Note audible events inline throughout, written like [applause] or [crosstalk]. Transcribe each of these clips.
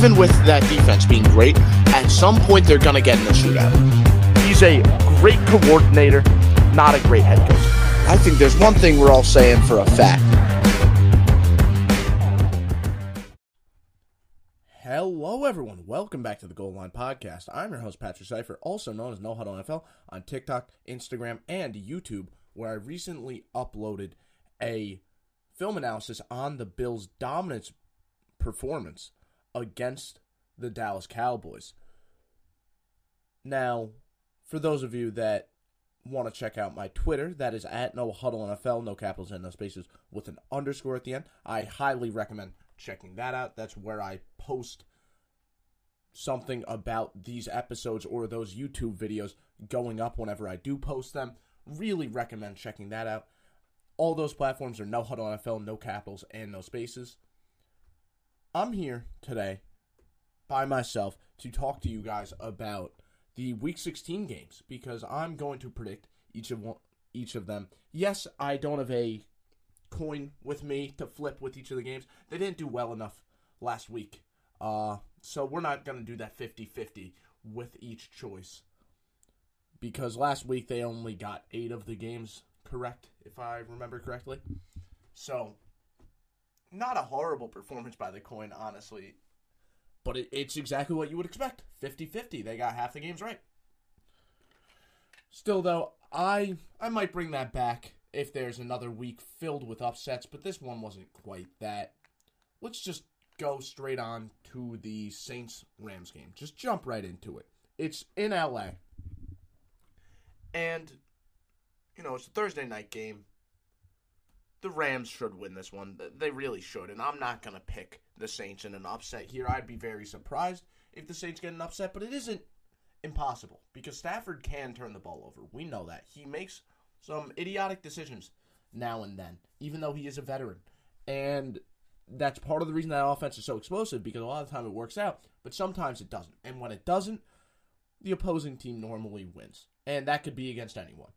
even with that defense being great, at some point they're going to get in the shootout. He's a great coordinator, not a great head coach. I think there's one thing we're all saying for a fact. Hello, everyone. Welcome back to the Goal Line Podcast. I'm your host, Patrick Seifer, also known as No Huddle NFL, on TikTok, Instagram, and YouTube, where I recently uploaded a film analysis on the Bills' dominance performance against the Dallas Cowboys. Now, for those of you that want to check out my Twitter, that is at No Huddle NFL, no capitals and no spaces, with an underscore at the end. I highly recommend checking that out. That's where I post something about these episodes or those YouTube videos going up whenever I do post them. Really recommend checking that out. All those platforms are No Huddle NFL, no capitals, and no spaces. I'm here today by myself to talk to you guys about the Week 16 games because I'm going to predict each of one, each of them. Yes, I don't have a coin with me to flip with each of the games. They didn't do well enough last week. Uh, so we're not going to do that 50-50 with each choice. Because last week they only got 8 of the games correct if I remember correctly. So not a horrible performance by the coin, honestly. But it, it's exactly what you would expect 50 50. They got half the games right. Still, though, I I might bring that back if there's another week filled with upsets, but this one wasn't quite that. Let's just go straight on to the Saints Rams game. Just jump right into it. It's in LA. And, you know, it's a Thursday night game the Rams should win this one. They really should. And I'm not going to pick the Saints in an upset here. I'd be very surprised if the Saints get an upset, but it isn't impossible because Stafford can turn the ball over. We know that. He makes some idiotic decisions now and then, even though he is a veteran. And that's part of the reason that offense is so explosive because a lot of the time it works out, but sometimes it doesn't. And when it doesn't, the opposing team normally wins. And that could be against anyone.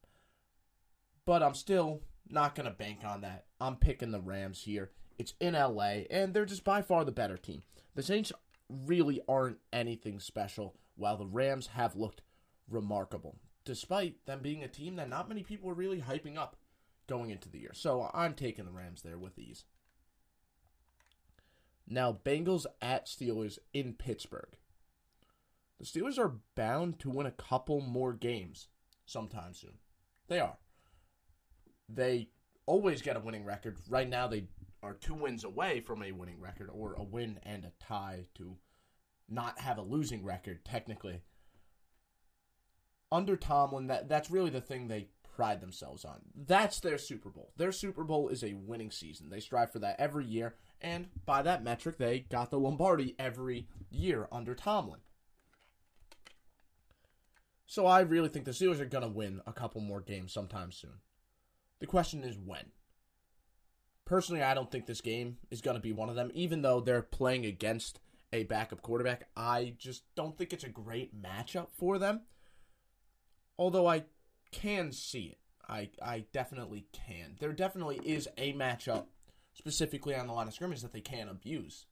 But I'm still not going to bank on that. I'm picking the Rams here. It's in LA, and they're just by far the better team. The Saints really aren't anything special, while the Rams have looked remarkable, despite them being a team that not many people are really hyping up going into the year. So I'm taking the Rams there with ease. Now, Bengals at Steelers in Pittsburgh. The Steelers are bound to win a couple more games sometime soon. They are they always get a winning record. Right now, they are two wins away from a winning record, or a win and a tie to not have a losing record, technically. Under Tomlin, that, that's really the thing they pride themselves on. That's their Super Bowl. Their Super Bowl is a winning season. They strive for that every year, and by that metric, they got the Lombardi every year under Tomlin. So I really think the Steelers are going to win a couple more games sometime soon. The question is when. Personally, I don't think this game is going to be one of them, even though they're playing against a backup quarterback. I just don't think it's a great matchup for them. Although I can see it. I, I definitely can. There definitely is a matchup, specifically on the line of scrimmage, that they can abuse.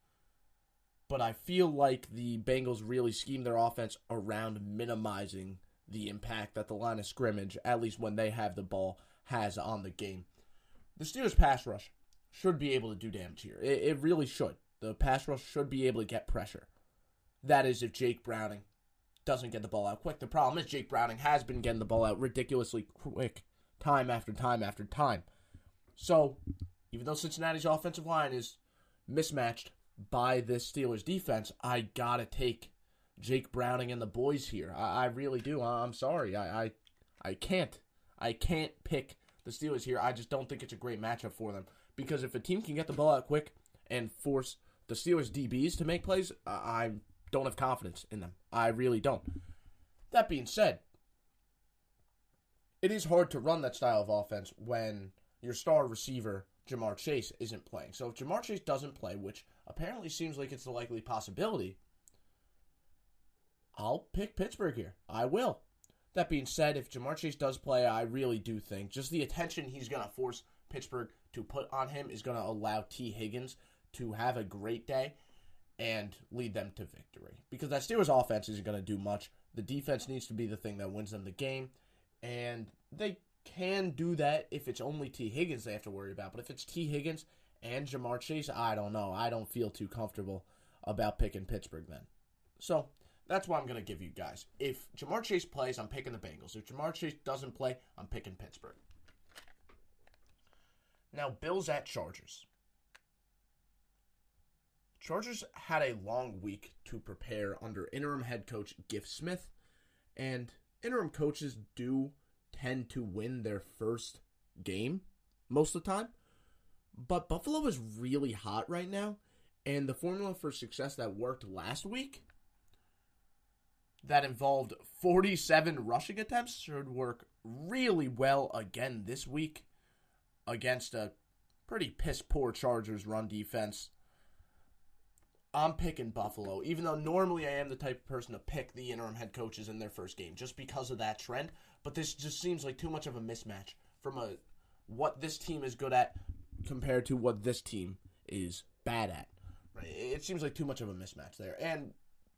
But I feel like the Bengals really scheme their offense around minimizing the impact that the line of scrimmage, at least when they have the ball, has on the game. The Steelers' pass rush should be able to do damage here. It, it really should. The pass rush should be able to get pressure. That is, if Jake Browning doesn't get the ball out quick. The problem is Jake Browning has been getting the ball out ridiculously quick, time after time after time. So, even though Cincinnati's offensive line is mismatched by this Steelers defense, I gotta take Jake Browning and the boys here. I, I really do. I'm sorry. I, I I can't. I can't pick the Steelers here. I just don't think it's a great matchup for them because if a team can get the ball out quick and force the Steelers DBs to make plays, I don't have confidence in them. I really don't. That being said, it is hard to run that style of offense when your star receiver Ja'Marr Chase isn't playing. So if Ja'Marr Chase doesn't play, which apparently seems like it's the likely possibility, I'll pick Pittsburgh here. I will. That being said, if Ja'Marr Chase does play, I really do think just the attention he's going to force Pittsburgh to put on him is going to allow Tee Higgins to have a great day. and lead them to victory. Because that Steelers offense isn't going to do much. The defense needs to be the thing that wins them the game. And they can do that if it's only Tee Higgins they have to worry about. But if it's Tee Higgins and Ja'Marr Chase, I don't know. I don't feel too comfortable about picking Pittsburgh then. So that's why I'm going to give you guys. If Ja'Marr Chase plays, I'm picking the Bengals. If Ja'Marr Chase doesn't play, I'm picking Pittsburgh. Now, Bills at Chargers. Chargers had a long week to prepare under interim head coach Giff Smith, and interim coaches do tend to win their first game most of the time. But Buffalo is really hot right now, and the formula for success that worked last week that involved 47 rushing attempts should work really well again this week against a pretty piss poor Chargers run defense. I'm picking Buffalo, even though normally I am the type of person to pick the interim head coaches in their first game just because of that trend. But this just seems like too much of a mismatch from a what this team is good at compared to what this team is bad at. Right? It seems like too much of a mismatch there. And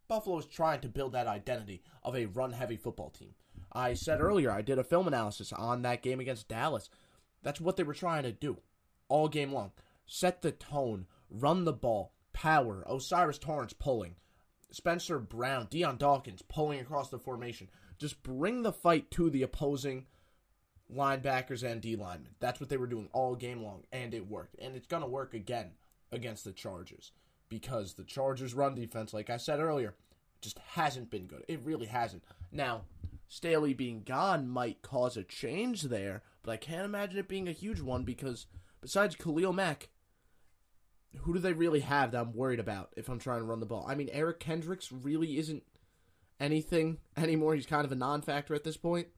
Buffalo is trying to build that identity of a run heavy football team. I said earlier, I did a film analysis on that game against Dallas. That's what they were trying to do all game long. Set the tone, run the ball, power, O'Cyrus Torrence pulling, Spencer Brown, Dion Dawkins pulling across the formation. Just bring the fight to the opposing linebackers and D linemen. That's what they were doing all game long, and it worked. And it's going to work again against the Chargers because the Chargers' run defense, like I said earlier, just hasn't been good. It really hasn't. Now, Staley being gone might cause a change there, but I can't imagine it being a huge one because besides Khalil Mack, who do they really have that I'm worried about if I'm trying to run the ball? I mean, Eric Kendricks really isn't anything [laughs] anymore. He's kind of a non factor at this point.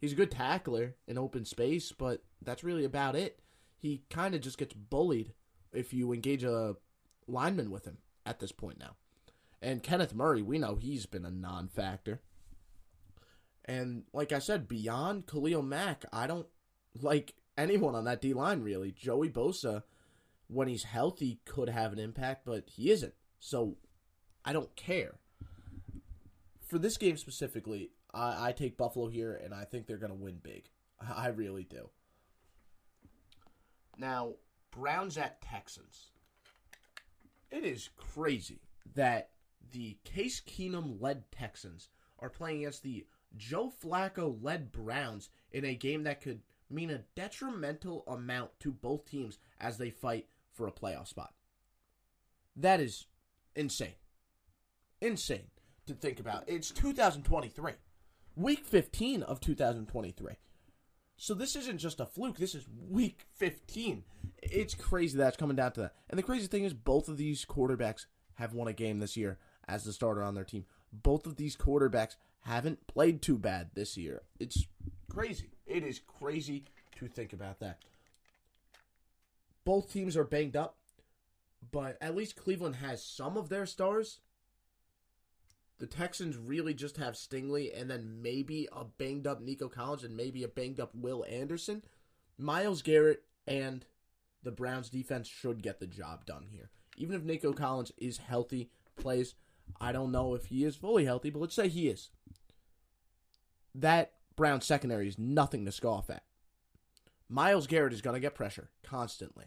He's a good tackler in open space, but that's really about it. He kind of just gets bullied if you engage a lineman with him at this point now. And Kenneth Murray, we know he's been a non factor. And like I said, beyond Khalil Mack, I don't like anyone on that D line really. Joey Bosa when he's healthy could have an impact, but he isn't. So I don't care. For this game specifically, I, I take Buffalo here, and I think they're going to win big. I really do. Now, Browns at Texans. It is crazy that the Case Keenum led Texans are playing against the Joe Flacco led Browns in a game that could mean a detrimental amount to both teams as they fight for a playoff spot. That is insane. Insane to think about. It's 2023, week 15 of 2023. So this isn't just a fluke. This is week 15. It's crazy that's coming down to that. And the crazy thing is, both of these quarterbacks have won a game this year as the starter on their team. Both of these quarterbacks haven't played too bad this year. It's crazy. It is crazy to think about that both teams are banged up, but at least Cleveland has some of their stars. The Texans really just have Stingley and then maybe a banged up Nico Collins and maybe a banged up Will Anderson. Myles Garrett and the Browns defense should get the job done here. Even if Nico Collins is healthy, plays, I don't know if he is fully healthy, but let's say he is. That Browns secondary is nothing to scoff at. Myles Garrett is going to get pressure constantly.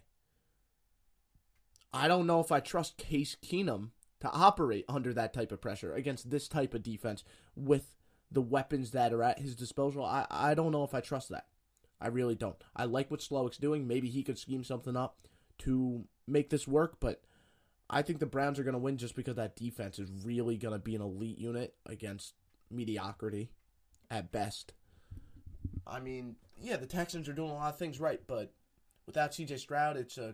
I don't know if I trust Case Keenum to operate under that type of pressure against this type of defense with the weapons that are at his disposal. I, I don't know if I trust that. I really don't. I like what Slowik's doing. Maybe he could scheme something up to make this work, but I think the Browns are going to win just because that defense is really going to be an elite unit against mediocrity at best. I mean, yeah, the Texans are doing a lot of things right, but without CJ Stroud, it's a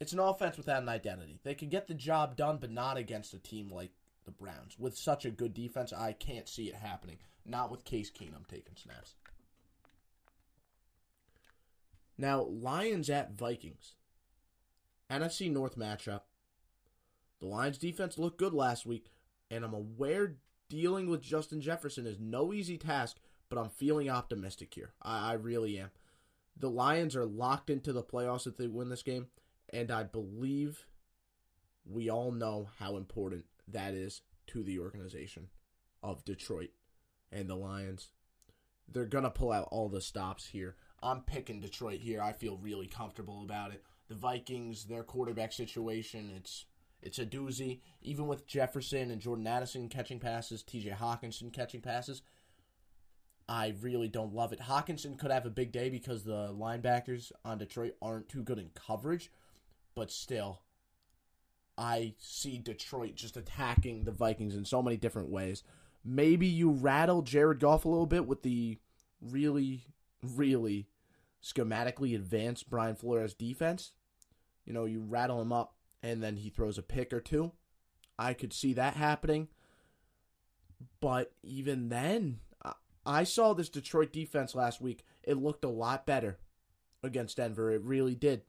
it's an offense without an identity. They can get the job done, but not against a team like the Browns. With such a good defense, I can't see it happening. Not with Case Keenum taking snaps. Now, Lions at Vikings. NFC North matchup. The Lions defense looked good last week, and I'm aware dealing with Justin Jefferson is no easy task, but I'm feeling optimistic here. I, I really am. The Lions are locked into the playoffs if they win this game and I believe We all know how important that is to the organization of Detroit and the Lions. They're going to pull out all the stops here. I'm picking Detroit here. I feel really comfortable about it. The Vikings, their quarterback situation, it's it's a doozy. Even with Jefferson and Jordan Addison catching passes, TJ Hockenson catching passes, I really don't love it. Hockenson could have a big day because the linebackers on Detroit aren't too good in coverage, but still, I see Detroit just attacking the Vikings in so many different ways. Maybe you rattle Jared Goff a little bit with the really, really schematically advanced Brian Flores defense. You know, you rattle him up and then he throws a pick or two. I could see that happening. But even then, I saw this Detroit defense last week. It looked a lot better against Denver. It really did.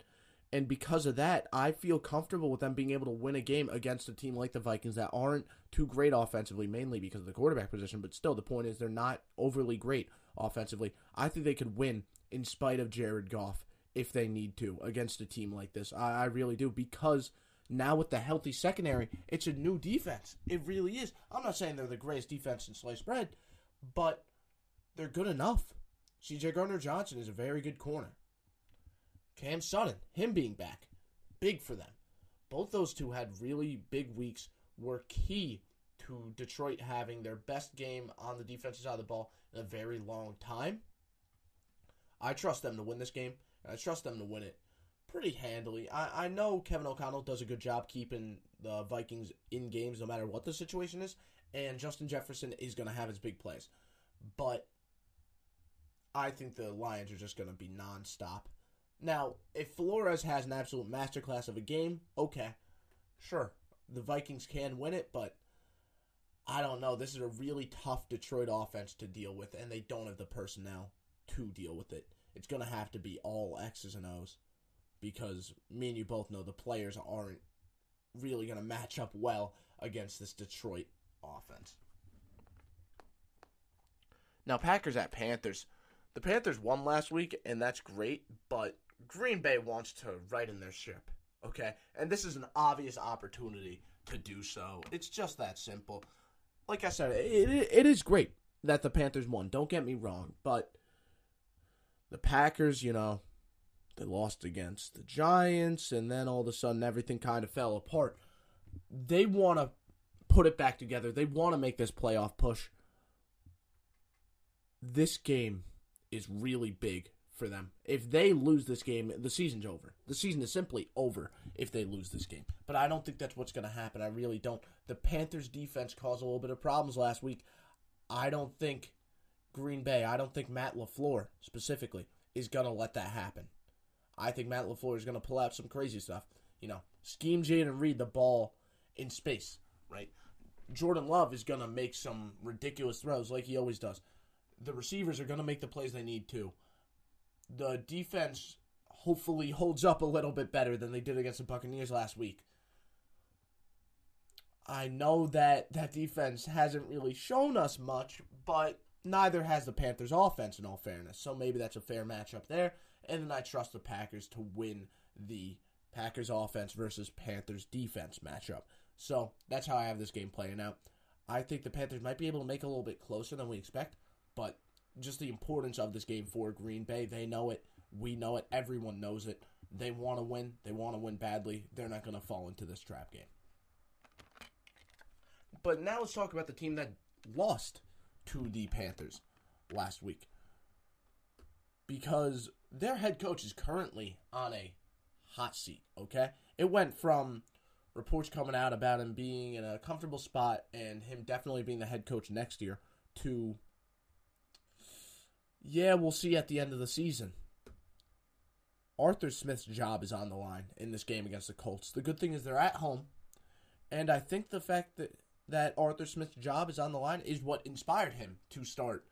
And because of that, I feel comfortable with them being able to win a game against a team like the Vikings that aren't too great offensively, mainly because of the quarterback position. But still, the point is they're not overly great offensively. I think they could win in spite of Jared Goff if they need to against a team like this. I, I really do because now with the healthy secondary, it's a new defense. It really is. I'm not saying they're the greatest defense in sliced bread, but they're good enough. CJ Gardner Johnson is a very good corner. Cam Sutton, him being back, big for them. Both those two had really big weeks, were key to Detroit having their best game on the defensive side of the ball in a very long time. I trust them to win this game, and I trust them to win it pretty handily. I, I know Kevin O'Connell does a good job keeping the Vikings in games no matter what the situation is, and Justin Jefferson is going to have his big plays. But I think the Lions are just going to be nonstop. Now, if Flores has an absolute masterclass of a game, okay, sure, the Vikings can win it, but I don't know. This is a really tough Detroit offense to deal with, and they don't have the personnel to deal with it. It's going to have to be all X's and O's because me and you both know the players aren't really going to match up well against this Detroit offense. Now, Packers at Panthers. The Panthers won last week, and that's great, but Green Bay wants to right in their ship, okay? And this is an obvious opportunity to do so. It's just that simple. Like I said, it, it is great that the Panthers won. Don't get me wrong, but the Packers, you know, they lost against the Giants, and then all of a sudden everything kind of fell apart. They want to put it back together. They want to make this playoff push. This game is really big for them. If they lose this game, the season's over. The season is simply over if they lose this game. But I don't think that's what's going to happen. I really don't. The Panthers' defense caused a little bit of problems last week. I don't think Green Bay, I don't think Matt LaFleur specifically is going to let that happen. I think Matt LaFleur is going to pull out some crazy stuff. You know, scheme Jayden Reed the ball in space, right? Jordan Love is going to make some ridiculous throws like he always does. The receivers are going to make the plays they need to the defense hopefully holds up a little bit better than they did against the Buccaneers last week. I know that that defense hasn't really shown us much, but neither has the Panthers offense in all fairness. So maybe that's a fair matchup there. And then I trust the Packers to win the Packers offense versus Panthers defense matchup. So that's how I have this game playing out. I think the Panthers might be able to make it a little bit closer than we expect, but just the importance of this game for Green Bay. They know it. We know it. Everyone knows it. They want to win. They want to win badly. They're not going to fall into this trap game. But now let's talk about the team that lost to the Panthers last week. Because their head coach is currently on a hot seat, okay? It went from reports coming out about him being in a comfortable spot and him definitely being the head coach next year to yeah, we'll see at the end of the season. Arthur Smith's job is on the line in this game against the Colts. The good thing is they're at home, and I think the fact that that Arthur Smith's job is on the line is what inspired him to start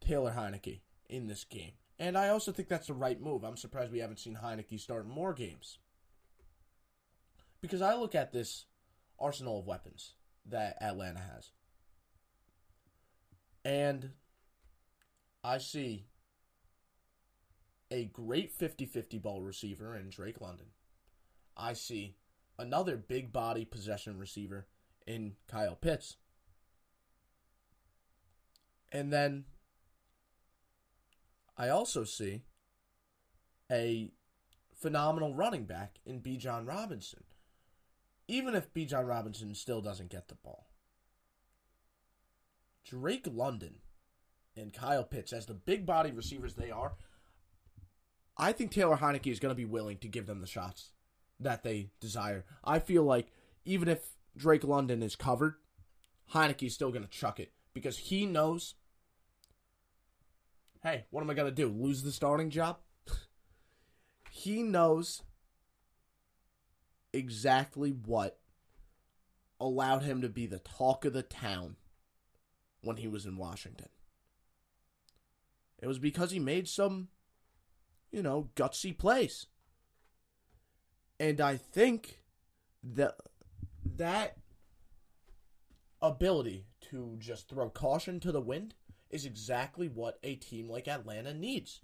Taylor Heinicke in this game. And I also think that's the right move. I'm surprised we haven't seen Heinicke start more games. Because I look at this arsenal of weapons that Atlanta has. And I see a great 50 50 ball receiver in Drake London. I see another big body possession receiver in Kyle Pitts. And then I also see a phenomenal running back in Bijan Robinson. Even if Bijan Robinson still doesn't get the ball. Drake London and Kyle Pitts, as the big body receivers they are, I think Taylor Heinicke is going to be willing to give them the shots that they desire. I feel like even if Drake London is covered, Heinicke is still going to chuck it because he knows hey, what am I going to do? Lose the starting job? [laughs] he knows exactly what allowed him to be the talk of the town when he was in Washington. It was because he made some, you know, gutsy plays. And I think that that ability to just throw caution to the wind is exactly what a team like Atlanta needs.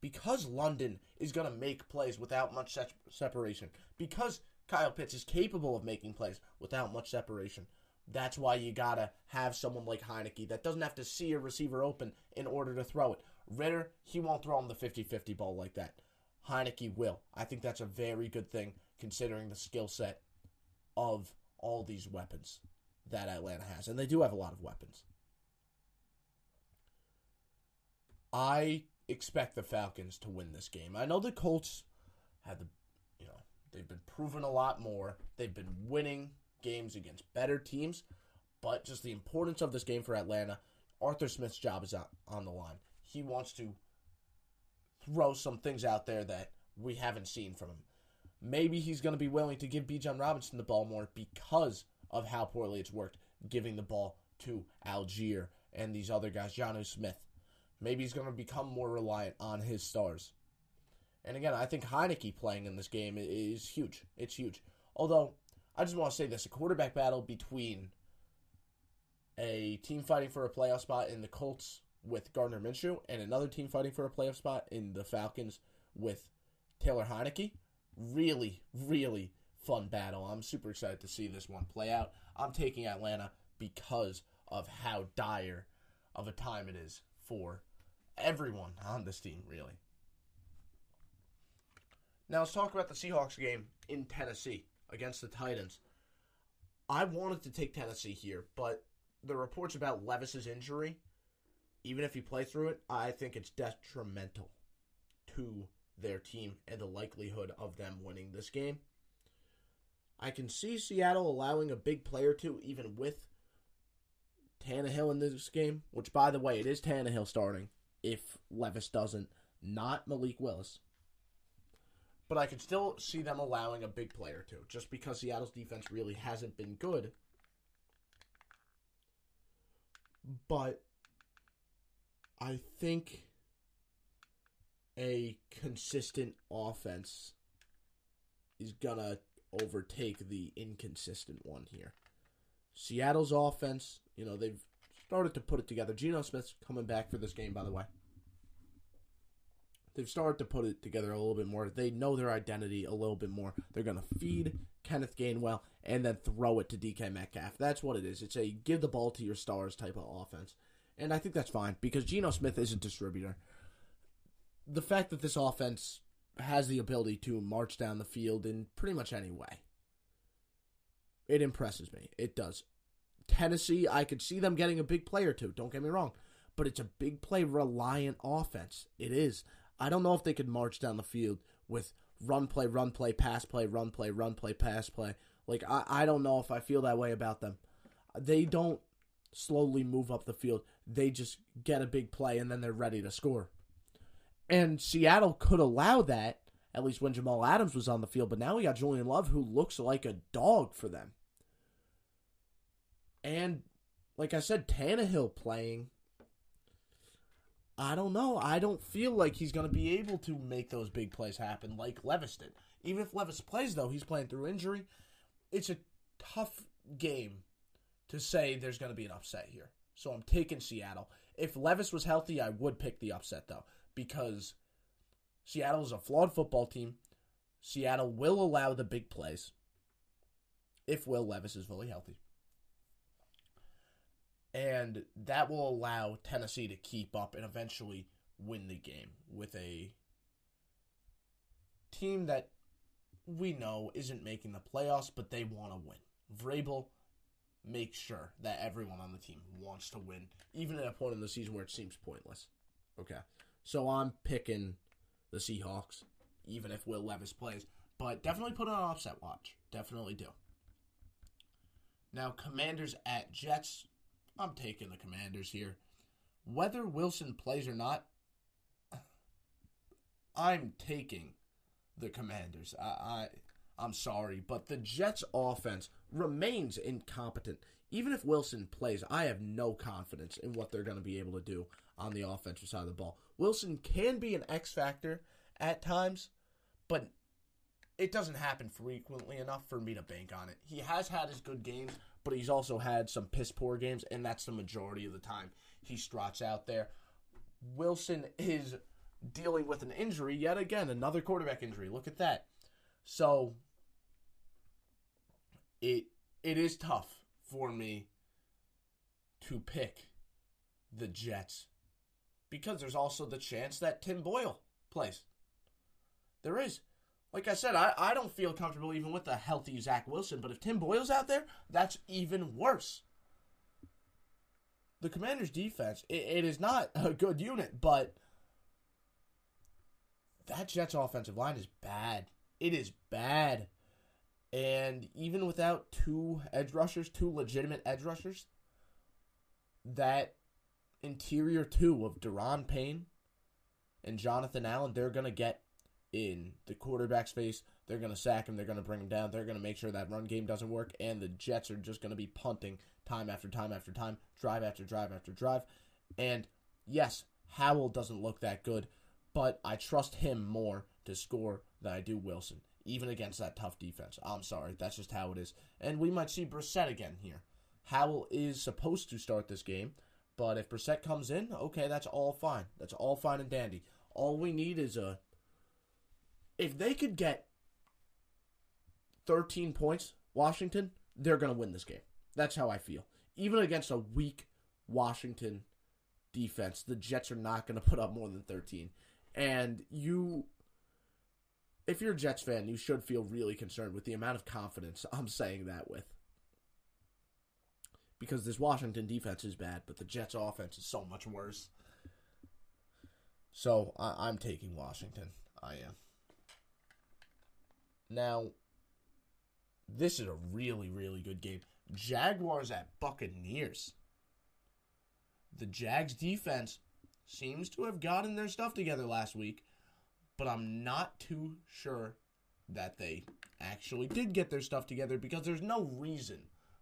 Because London is going to make plays without much se- separation. Because Kyle Pitts is capable of making plays without much separation. That's why you got to have someone like Heinicke that doesn't have to see a receiver open in order to throw it. Ridder, he won't throw him the 50 50 ball like that. Heinicke will. I think that's a very good thing considering the skill set of all these weapons that Atlanta has. And they do have a lot of weapons. I expect the Falcons to win this game. I know the Colts have the, you know, they've been proven a lot more. They've been winning games against better teams, but just the importance of this game for Atlanta, Arthur Smith's job is on the line. He wants to throw some things out there that we haven't seen from him. Maybe he's going to be willing to give Bijan Robinson the ball more because of how poorly it's worked, giving the ball to Allgeier and these other guys, Jonnu Smith. Maybe he's going to become more reliant on his stars. And again, I think Heinicke playing in this game is huge. It's huge. Although, I just want to say this a quarterback battle between a team fighting for a playoff spot in the Colts with Gardner Minshew and another team fighting for a playoff spot in the Falcons with Taylor Heinicke. Really, really fun battle. I'm super excited to see this one play out. I'm taking Atlanta because of how dire of a time it is for everyone on this team, really. Now let's talk about the Seahawks game in Tennessee against the Titans. I wanted to take Tennessee here, but the reports about Levis's injury, even if he plays through it, I think it's detrimental to their team and the likelihood of them winning this game. I can see Seattle allowing a big player to, even with Tannehill in this game, which, by the way, it is Tannehill starting if Levis doesn't, not Malik Willis. But I could still see them allowing a big player to, just because Seattle's defense really hasn't been good. But I think a consistent offense is gonna overtake the inconsistent one here. Seattle's offense, you know, they've started to put it together. Geno Smith's coming back for this game, by the way. They've started to put it together a little bit more. They know their identity a little bit more. They're to feed Kenneth Gainwell and then throw it to DK Metcalf. That's what it is. It's a give the ball to your stars type of offense. And I think that's fine because Geno Smith is a distributor. The fact that this offense has the ability to march down the field in pretty much any way, it impresses me. It does. Tennessee, I could see them getting a big play or two. Don't get me wrong, but it's a big play reliant offense. It is. I don't know if they could march down the field with run play, run play, pass play, run play, run play, pass play. Like I, I don't know if I feel that way about them. They don't slowly move up the field. They just get a big play and then they're ready to score. And Seattle could allow that, at least when Jamal Adams was on the field, but now we got Julian Love who looks like a dog for them. And like I said, Tannehill playing. I don't know. I don't feel like he's going to be able to make those big plays happen like Levis did. Even if Levis plays, though, he's playing through injury. It's a tough game to say there's going to be an upset here. So I'm taking Seattle. If Levis was healthy, I would pick the upset, though, because Seattle is a flawed football team. Seattle will allow the big plays. if Will Levis is fully healthy. And that will allow Tennessee to keep up and eventually win the game with a team that we know isn't making the playoffs, but they want to win. Vrabel makes sure that everyone on the team wants to win, even at a point in the season where it seems pointless. Okay. So I'm picking the Seahawks, even if Will Levis plays. But definitely put on offset watch. Definitely do. Now, Commanders at Jets. I'm taking the Commanders here. Whether Wilson plays or not, [sighs] I'm taking the Commanders. I, I I'm sorry, but the Jets offense remains incompetent. Even if Wilson plays, I have no confidence in what they're going to be able to do on the offensive side of the ball. Wilson can be an X factor at times, but it doesn't happen frequently enough for me to bank on it. He has had his good games, but he's also had some piss poor games, and that's the majority of the time he struts out there. Wilson is dealing with an injury yet again, another quarterback injury. Look at that. So it it is tough for me to pick the Jets because there's also the chance that Tim Boyle plays. There is. Like I said, I, I don't feel comfortable even with a healthy Zach Wilson, but if Tim Boyle's out there, that's even worse. The Commanders' defense, it, it is not a good unit, but that Jets offensive line is bad. It is bad. And even without two edge rushers, two legitimate edge rushers, that interior two of Da'Ron Payne and Jonathan Allen, they're going to get in the quarterback's face. They're going to sack him. They're going to bring him down. They're going to make sure that run game doesn't work. And the Jets are just going to be punting time after time after time, drive after drive after drive. And yes, Howell doesn't look that good, but I trust him more to score than I do Wilson, even against that tough defense. I'm sorry. That's just how it is. And we might see Brissett again here. Howell is supposed to start this game, but if Brissett comes in, okay, that's all fine. That's all fine and dandy. All we need is a if they could get 13 points, Washington, they're going to win this game. That's how I feel. Even against a weak Washington defense, the Jets are not going to put up more than 13. And you, if you're a Jets fan, you should feel really concerned with the amount of confidence I'm saying that with. Because this Washington defense is bad, but the Jets offense is so much worse. So I- I'm taking Washington. I am. Now, this is a really, really good game. Jaguars at Buccaneers. The Jags defense seems to have gotten their stuff together last week, but I'm not too sure that they actually did get their stuff together because there's no reason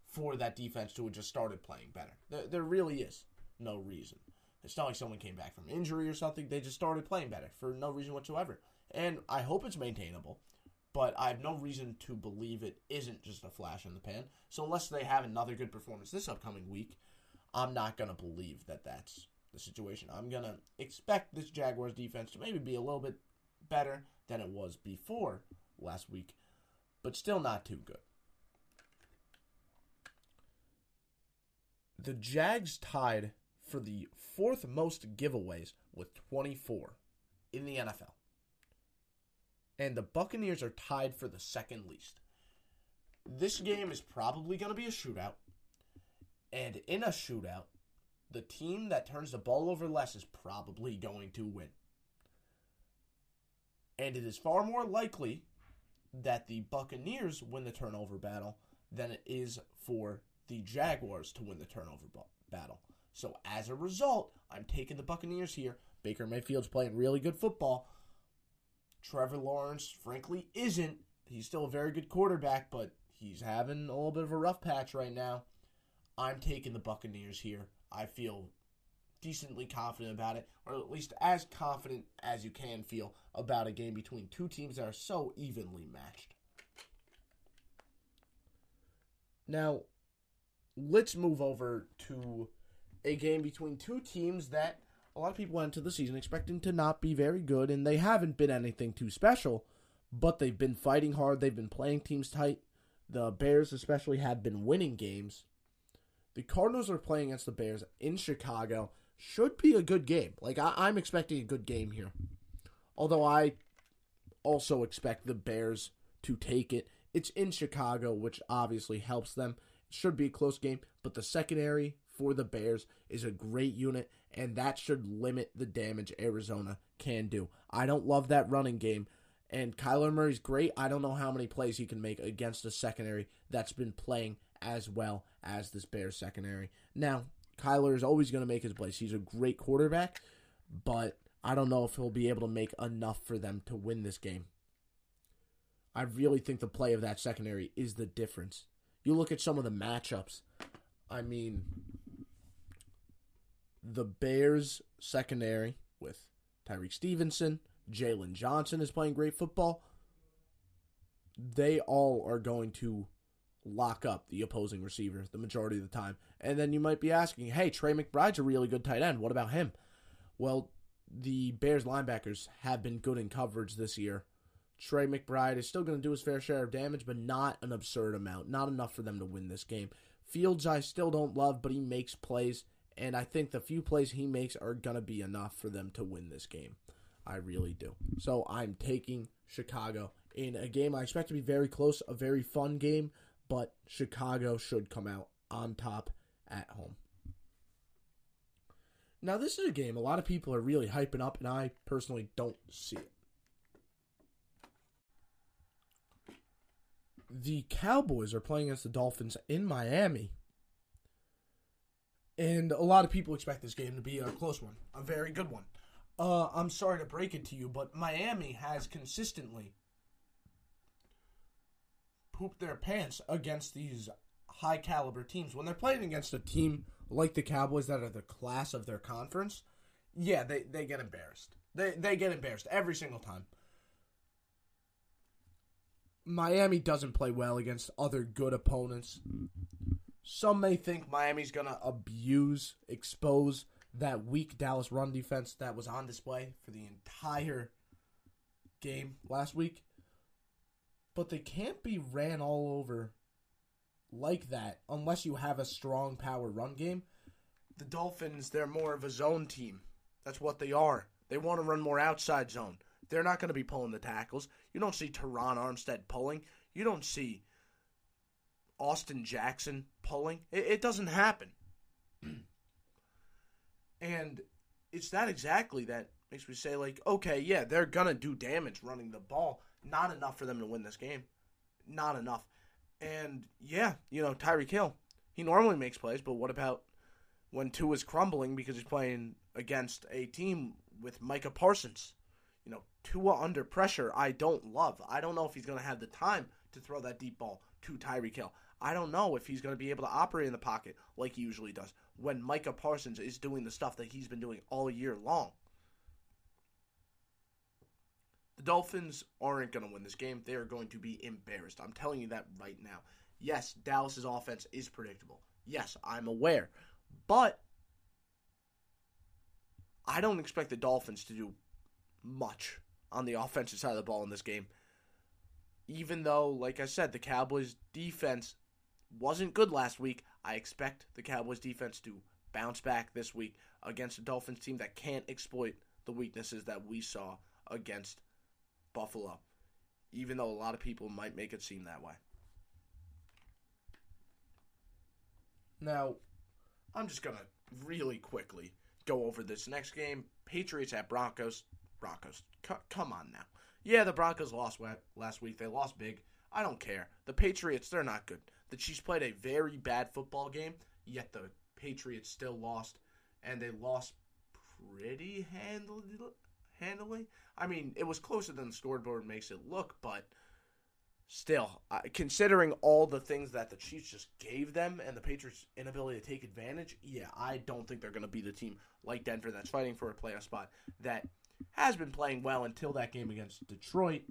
for that defense to have just started playing better. There, there really is no reason. It's not like someone came back from injury or something. They just started playing better for no reason whatsoever. And I hope it's maintainable but I have no reason to believe it isn't just a flash in the pan. So unless they have another good performance this upcoming week, I'm not going to believe that that's the situation. I'm going to expect this Jaguars defense to maybe be a little bit better than it was before last week, but still not too good. The Jags tied for the fourth most giveaways with 24 in the NFL and the Buccaneers are tied for the second least. This game is probably going to be a shootout, and in a shootout, the team that turns the ball over less is probably going to win. And it is far more likely that the Buccaneers win the turnover battle than it is for the Jaguars to win the turnover battle. So as a result, I'm taking the Buccaneers here. Baker Mayfield's playing really good football. Trevor Lawrence, frankly, isn't. He's still a very good quarterback, but he's having a little bit of a rough patch right now. I'm taking the Buccaneers here. I feel decently confident about it, or at least as confident as you can feel about a game between two teams that are so evenly matched. Now, let's move over to a game between two teams that a lot of people went into the season expecting to not be very good, and they haven't been anything too special, but they've been fighting hard. They've been playing teams tight. the Bears, especially, have been winning games. The Cardinals are playing against the Bears in Chicago. Should be a good game. Like, I, I'm expecting a good game here. Although I also expect the Bears to take it. It's in Chicago, which obviously helps them. It should be a close game, but the secondary for the Bears is a great unit, and that should limit the damage Arizona can do. I don't love that running game, and Kyler Murray's great. I don't know how many plays he can make against a secondary that's been playing as well as this Bears secondary. Now, Kyler is always going to make his plays. He's a great quarterback, but I don't know if he'll be able to make enough for them to win this game. I really think the play of that secondary is the difference. You look at some of the matchups. I mean, the Bears secondary with Tyrique Stevenson, Jaylon Johnson is playing great football. They all are going to lock up the opposing receiver the majority of the time. And then you might be asking, hey, Trey McBride's a really good tight end. What about him? Well, the Bears linebackers have been good in coverage this year. Trey McBride is still going to do his fair share of damage, but not an absurd amount. Not enough for them to win this game. Fields, I still don't love, but he makes plays, and I think the few plays he makes are going to be enough for them to win this game. I really do. So I'm taking Chicago in a game I expect to be very close, a very fun game, but Chicago should come out on top at home. Now, this is a game a lot of people are really hyping up, and I personally don't see it. The Cowboys are playing against the Dolphins in Miami. And a lot of people expect this game to be a close one, a very good one. Uh, I'm sorry to break it to you, but Miami has consistently pooped their pants against these high caliber teams. When they're playing against a team like the Cowboys that are the class of their conference, yeah, they, they get embarrassed. They they get embarrassed every single time. Miami doesn't play well against other good opponents. Some may think Miami's going to abuse, expose that weak Dallas run defense that was on display for the entire game last week. But they can't be ran all over like that unless you have a strong power run game. The Dolphins, they're more of a zone team. That's what they are. They want to run more outside zone. They're not going to be pulling the tackles. You don't see Terron Armstead pulling. You don't see Austin Jackson pulling. It, it doesn't happen. [clears throat] and it's that exactly that makes me say, like, okay, yeah, they're going to do damage running the ball. Not enough for them to win this game. Not enough. And yeah, you know, Tyreek Hill, he normally makes plays, but what about when Tua is crumbling because he's playing against a team with Micah Parsons? You know, Tua under pressure, I don't love. I don't know if he's going to have the time to throw that deep ball to Tyreek Hill. I don't know if he's going to be able to operate in the pocket like he usually does when Micah Parsons is doing the stuff that he's been doing all year long. The Dolphins aren't going to win this game. They are going to be embarrassed. I'm telling you that right now. Yes, Dallas's offense is predictable. Yes, I'm aware. But I don't expect the Dolphins to do much on the offensive side of the ball in this game. Even though, like I said, the Cowboys' defense wasn't good last week, I expect the Cowboys' defense to bounce back this week against a Dolphins team that can't exploit the weaknesses that we saw against Buffalo, even though a lot of people might make it seem that way. Now, I'm just going to really quickly go over this next game Patriots at Broncos. Broncos, c- come on now. Yeah, the Broncos lost last week. They lost big. I don't care. The Patriots, they're not good. The Chiefs played a very bad football game, yet the Patriots still lost, and they lost pretty handily. Handily. I mean, it was closer than the scoreboard makes it look, but still, uh, considering all the things that the Chiefs just gave them and the Patriots' inability to take advantage, yeah, I don't think they're going to be the team like Denver that's fighting for a playoff spot that has been playing well until that game against Detroit.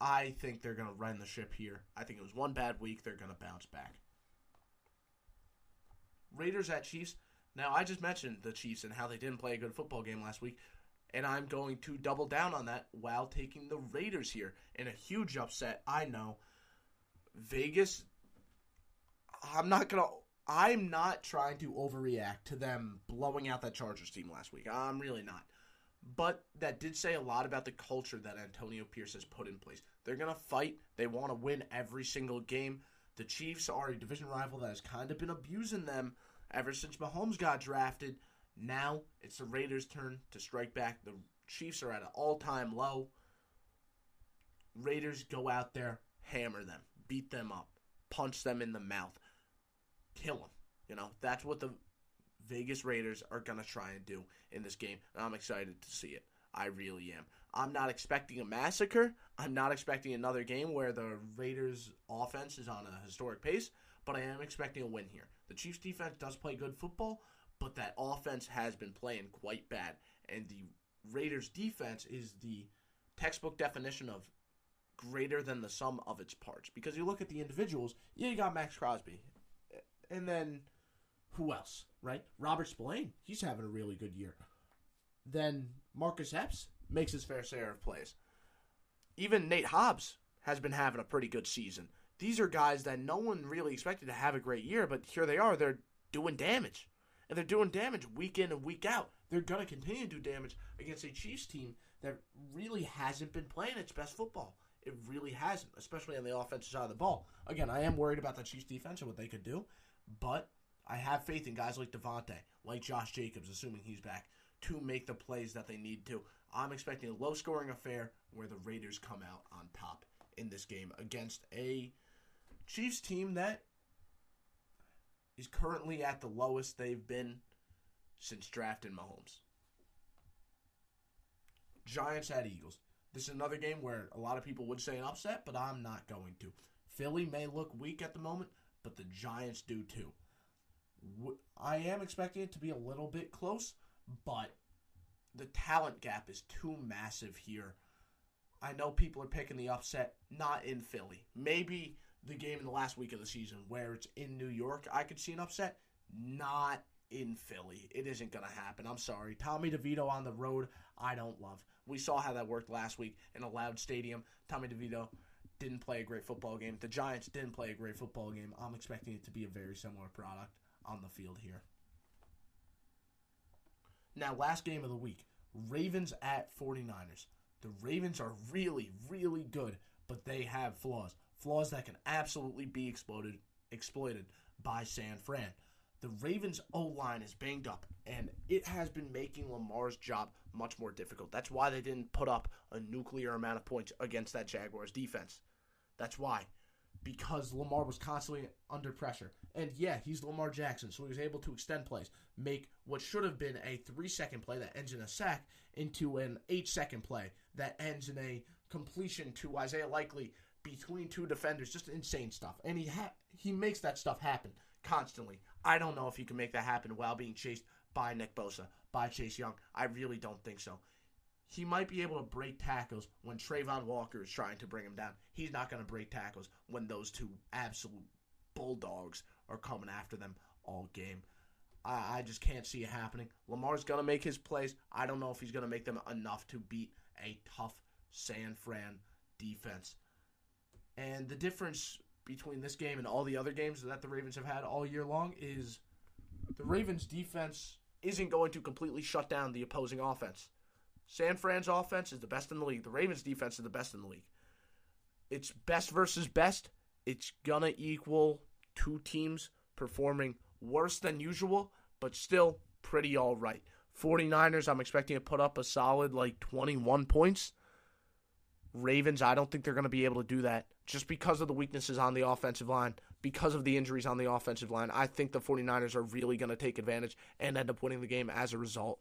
I think they're going to run the ship here. I think it was one bad week. They're going to bounce back. Raiders at Chiefs. Now, I just mentioned the Chiefs and how they didn't play a good football game last week, and I'm going to double down on that while taking the Raiders here in a huge upset. I know. Vegas, I'm not gonna. I'm not trying to overreact to them blowing out that Chargers team last week. I'm really not. But that did say a lot about the culture that Antonio Pierce has put in place. They're gonna fight. They want to win every single game. The Chiefs are a division rival that has kind of been abusing them ever since Mahomes got drafted. Now it's the Raiders' turn to strike back. The Chiefs are at an all-time low. Raiders go out there, hammer them, beat them up, punch them in the mouth, kill them. You know, that's what the Vegas Raiders are going to try and do in this game. And I'm excited to see it. I really am. I'm not expecting a massacre. I'm not expecting another game where the Raiders' offense is on a historic pace, but I am expecting a win here. The Chiefs' defense does play good football, but that offense has been playing quite bad. And the Raiders' defense is the textbook definition of greater than the sum of its parts. Because you look at the individuals, yeah, you got Maxx Crosby. And then who else, right? Robert Spillane, he's having a really good year. Then Marcus Epps makes his fair share of plays. Even Nate Hobbs has been having a pretty good season. These are guys that no one really expected to have a great year, but here they are. They're doing damage. And they're doing damage week in and week out. They're going to continue to do damage against a Chiefs team that really hasn't been playing its best football. It really hasn't, especially on the offensive side of the ball. Again, I am worried about the Chiefs defense and what they could do, but I have faith in guys like Davante, like Josh Jacobs, assuming he's back, to make the plays that they need to. I'm expecting a low scoring affair where the Raiders come out on top in this game against a Chiefs team that is currently at the lowest they've been since drafting Mahomes. Giants at Eagles. This is another game where a lot of people would say an upset, but I'm not going to. Philly may look weak at the moment, but the Giants do too. I am expecting it to be a little bit close, but the talent gap is too massive here. I know people are picking the upset, not in Philly. Maybe the game in the last week of the season where it's in New York, I could see an upset. Not in Philly. It isn't going to happen. I'm sorry. Tommy DeVito on the road, I don't love. We saw how that worked last week in a loud stadium. Tommy DeVito didn't play a great football game. The Giants didn't play a great football game. I'm expecting it to be a very similar product on the field here. Now, last game of the week Ravens at 49ers. The Ravens are really, really good, but they have flaws. Flaws that can absolutely be exploded, exploited by San Fran. The Ravens' O line is banged up, and it has been making Lamar's job much more difficult. That's why they didn't put up a nuclear amount of points against that Jaguars defense. That's why because Lamar was constantly under pressure. And yeah, he's Lamar Jackson, so he was able to extend plays, make what should have been a three second play that ends in a sack into an eight second play that ends in a completion to Isaiah Likely between two defenders. Just insane stuff. And he ha- he makes that stuff happen constantly. I don't know if he can make that happen while being chased by Nick Bosa, by Chase Young. I really don't think so he might be able to break tackles when Travon Walker is trying to bring him down. He's not going to break tackles when those two absolute bulldogs are coming after them all game. I, I just can't see it happening. Lamar's going to make his plays. I don't know if he's going to make them enough to beat a tough San Fran defense. And the difference between this game and all the other games that the Ravens have had all year long is the Ravens defense isn't going to completely shut down the opposing offense. San Fran's offense is the best in the league. The Ravens' defense is the best in the league. It's best versus best. It's to equal two teams performing worse than usual, but still pretty all right. 49ers, I'm expecting to put up a solid like 21 points. Ravens, I don't think they're going to be able to do that just because of the weaknesses on the offensive line, because of the injuries on the offensive line. I think the 49ers are really going to take advantage and end up winning the game as a result.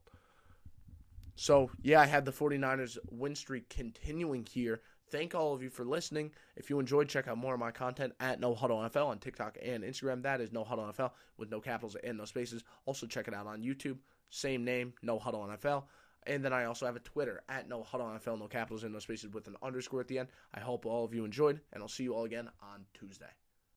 So, yeah, I had the 49ers win streak continuing here. Thank all of you for listening. If you enjoyed, check out more of my content at No Huddle NFL on TikTok and Instagram. That is No Huddle NFL with no capitals and no spaces. Also, check it out on YouTube. Same name, No Huddle NFL. And then I also have a Twitter at No Huddle NFL, no capitals and no spaces with an underscore at the end. I hope all of you enjoyed, and I'll see you all again on Tuesday.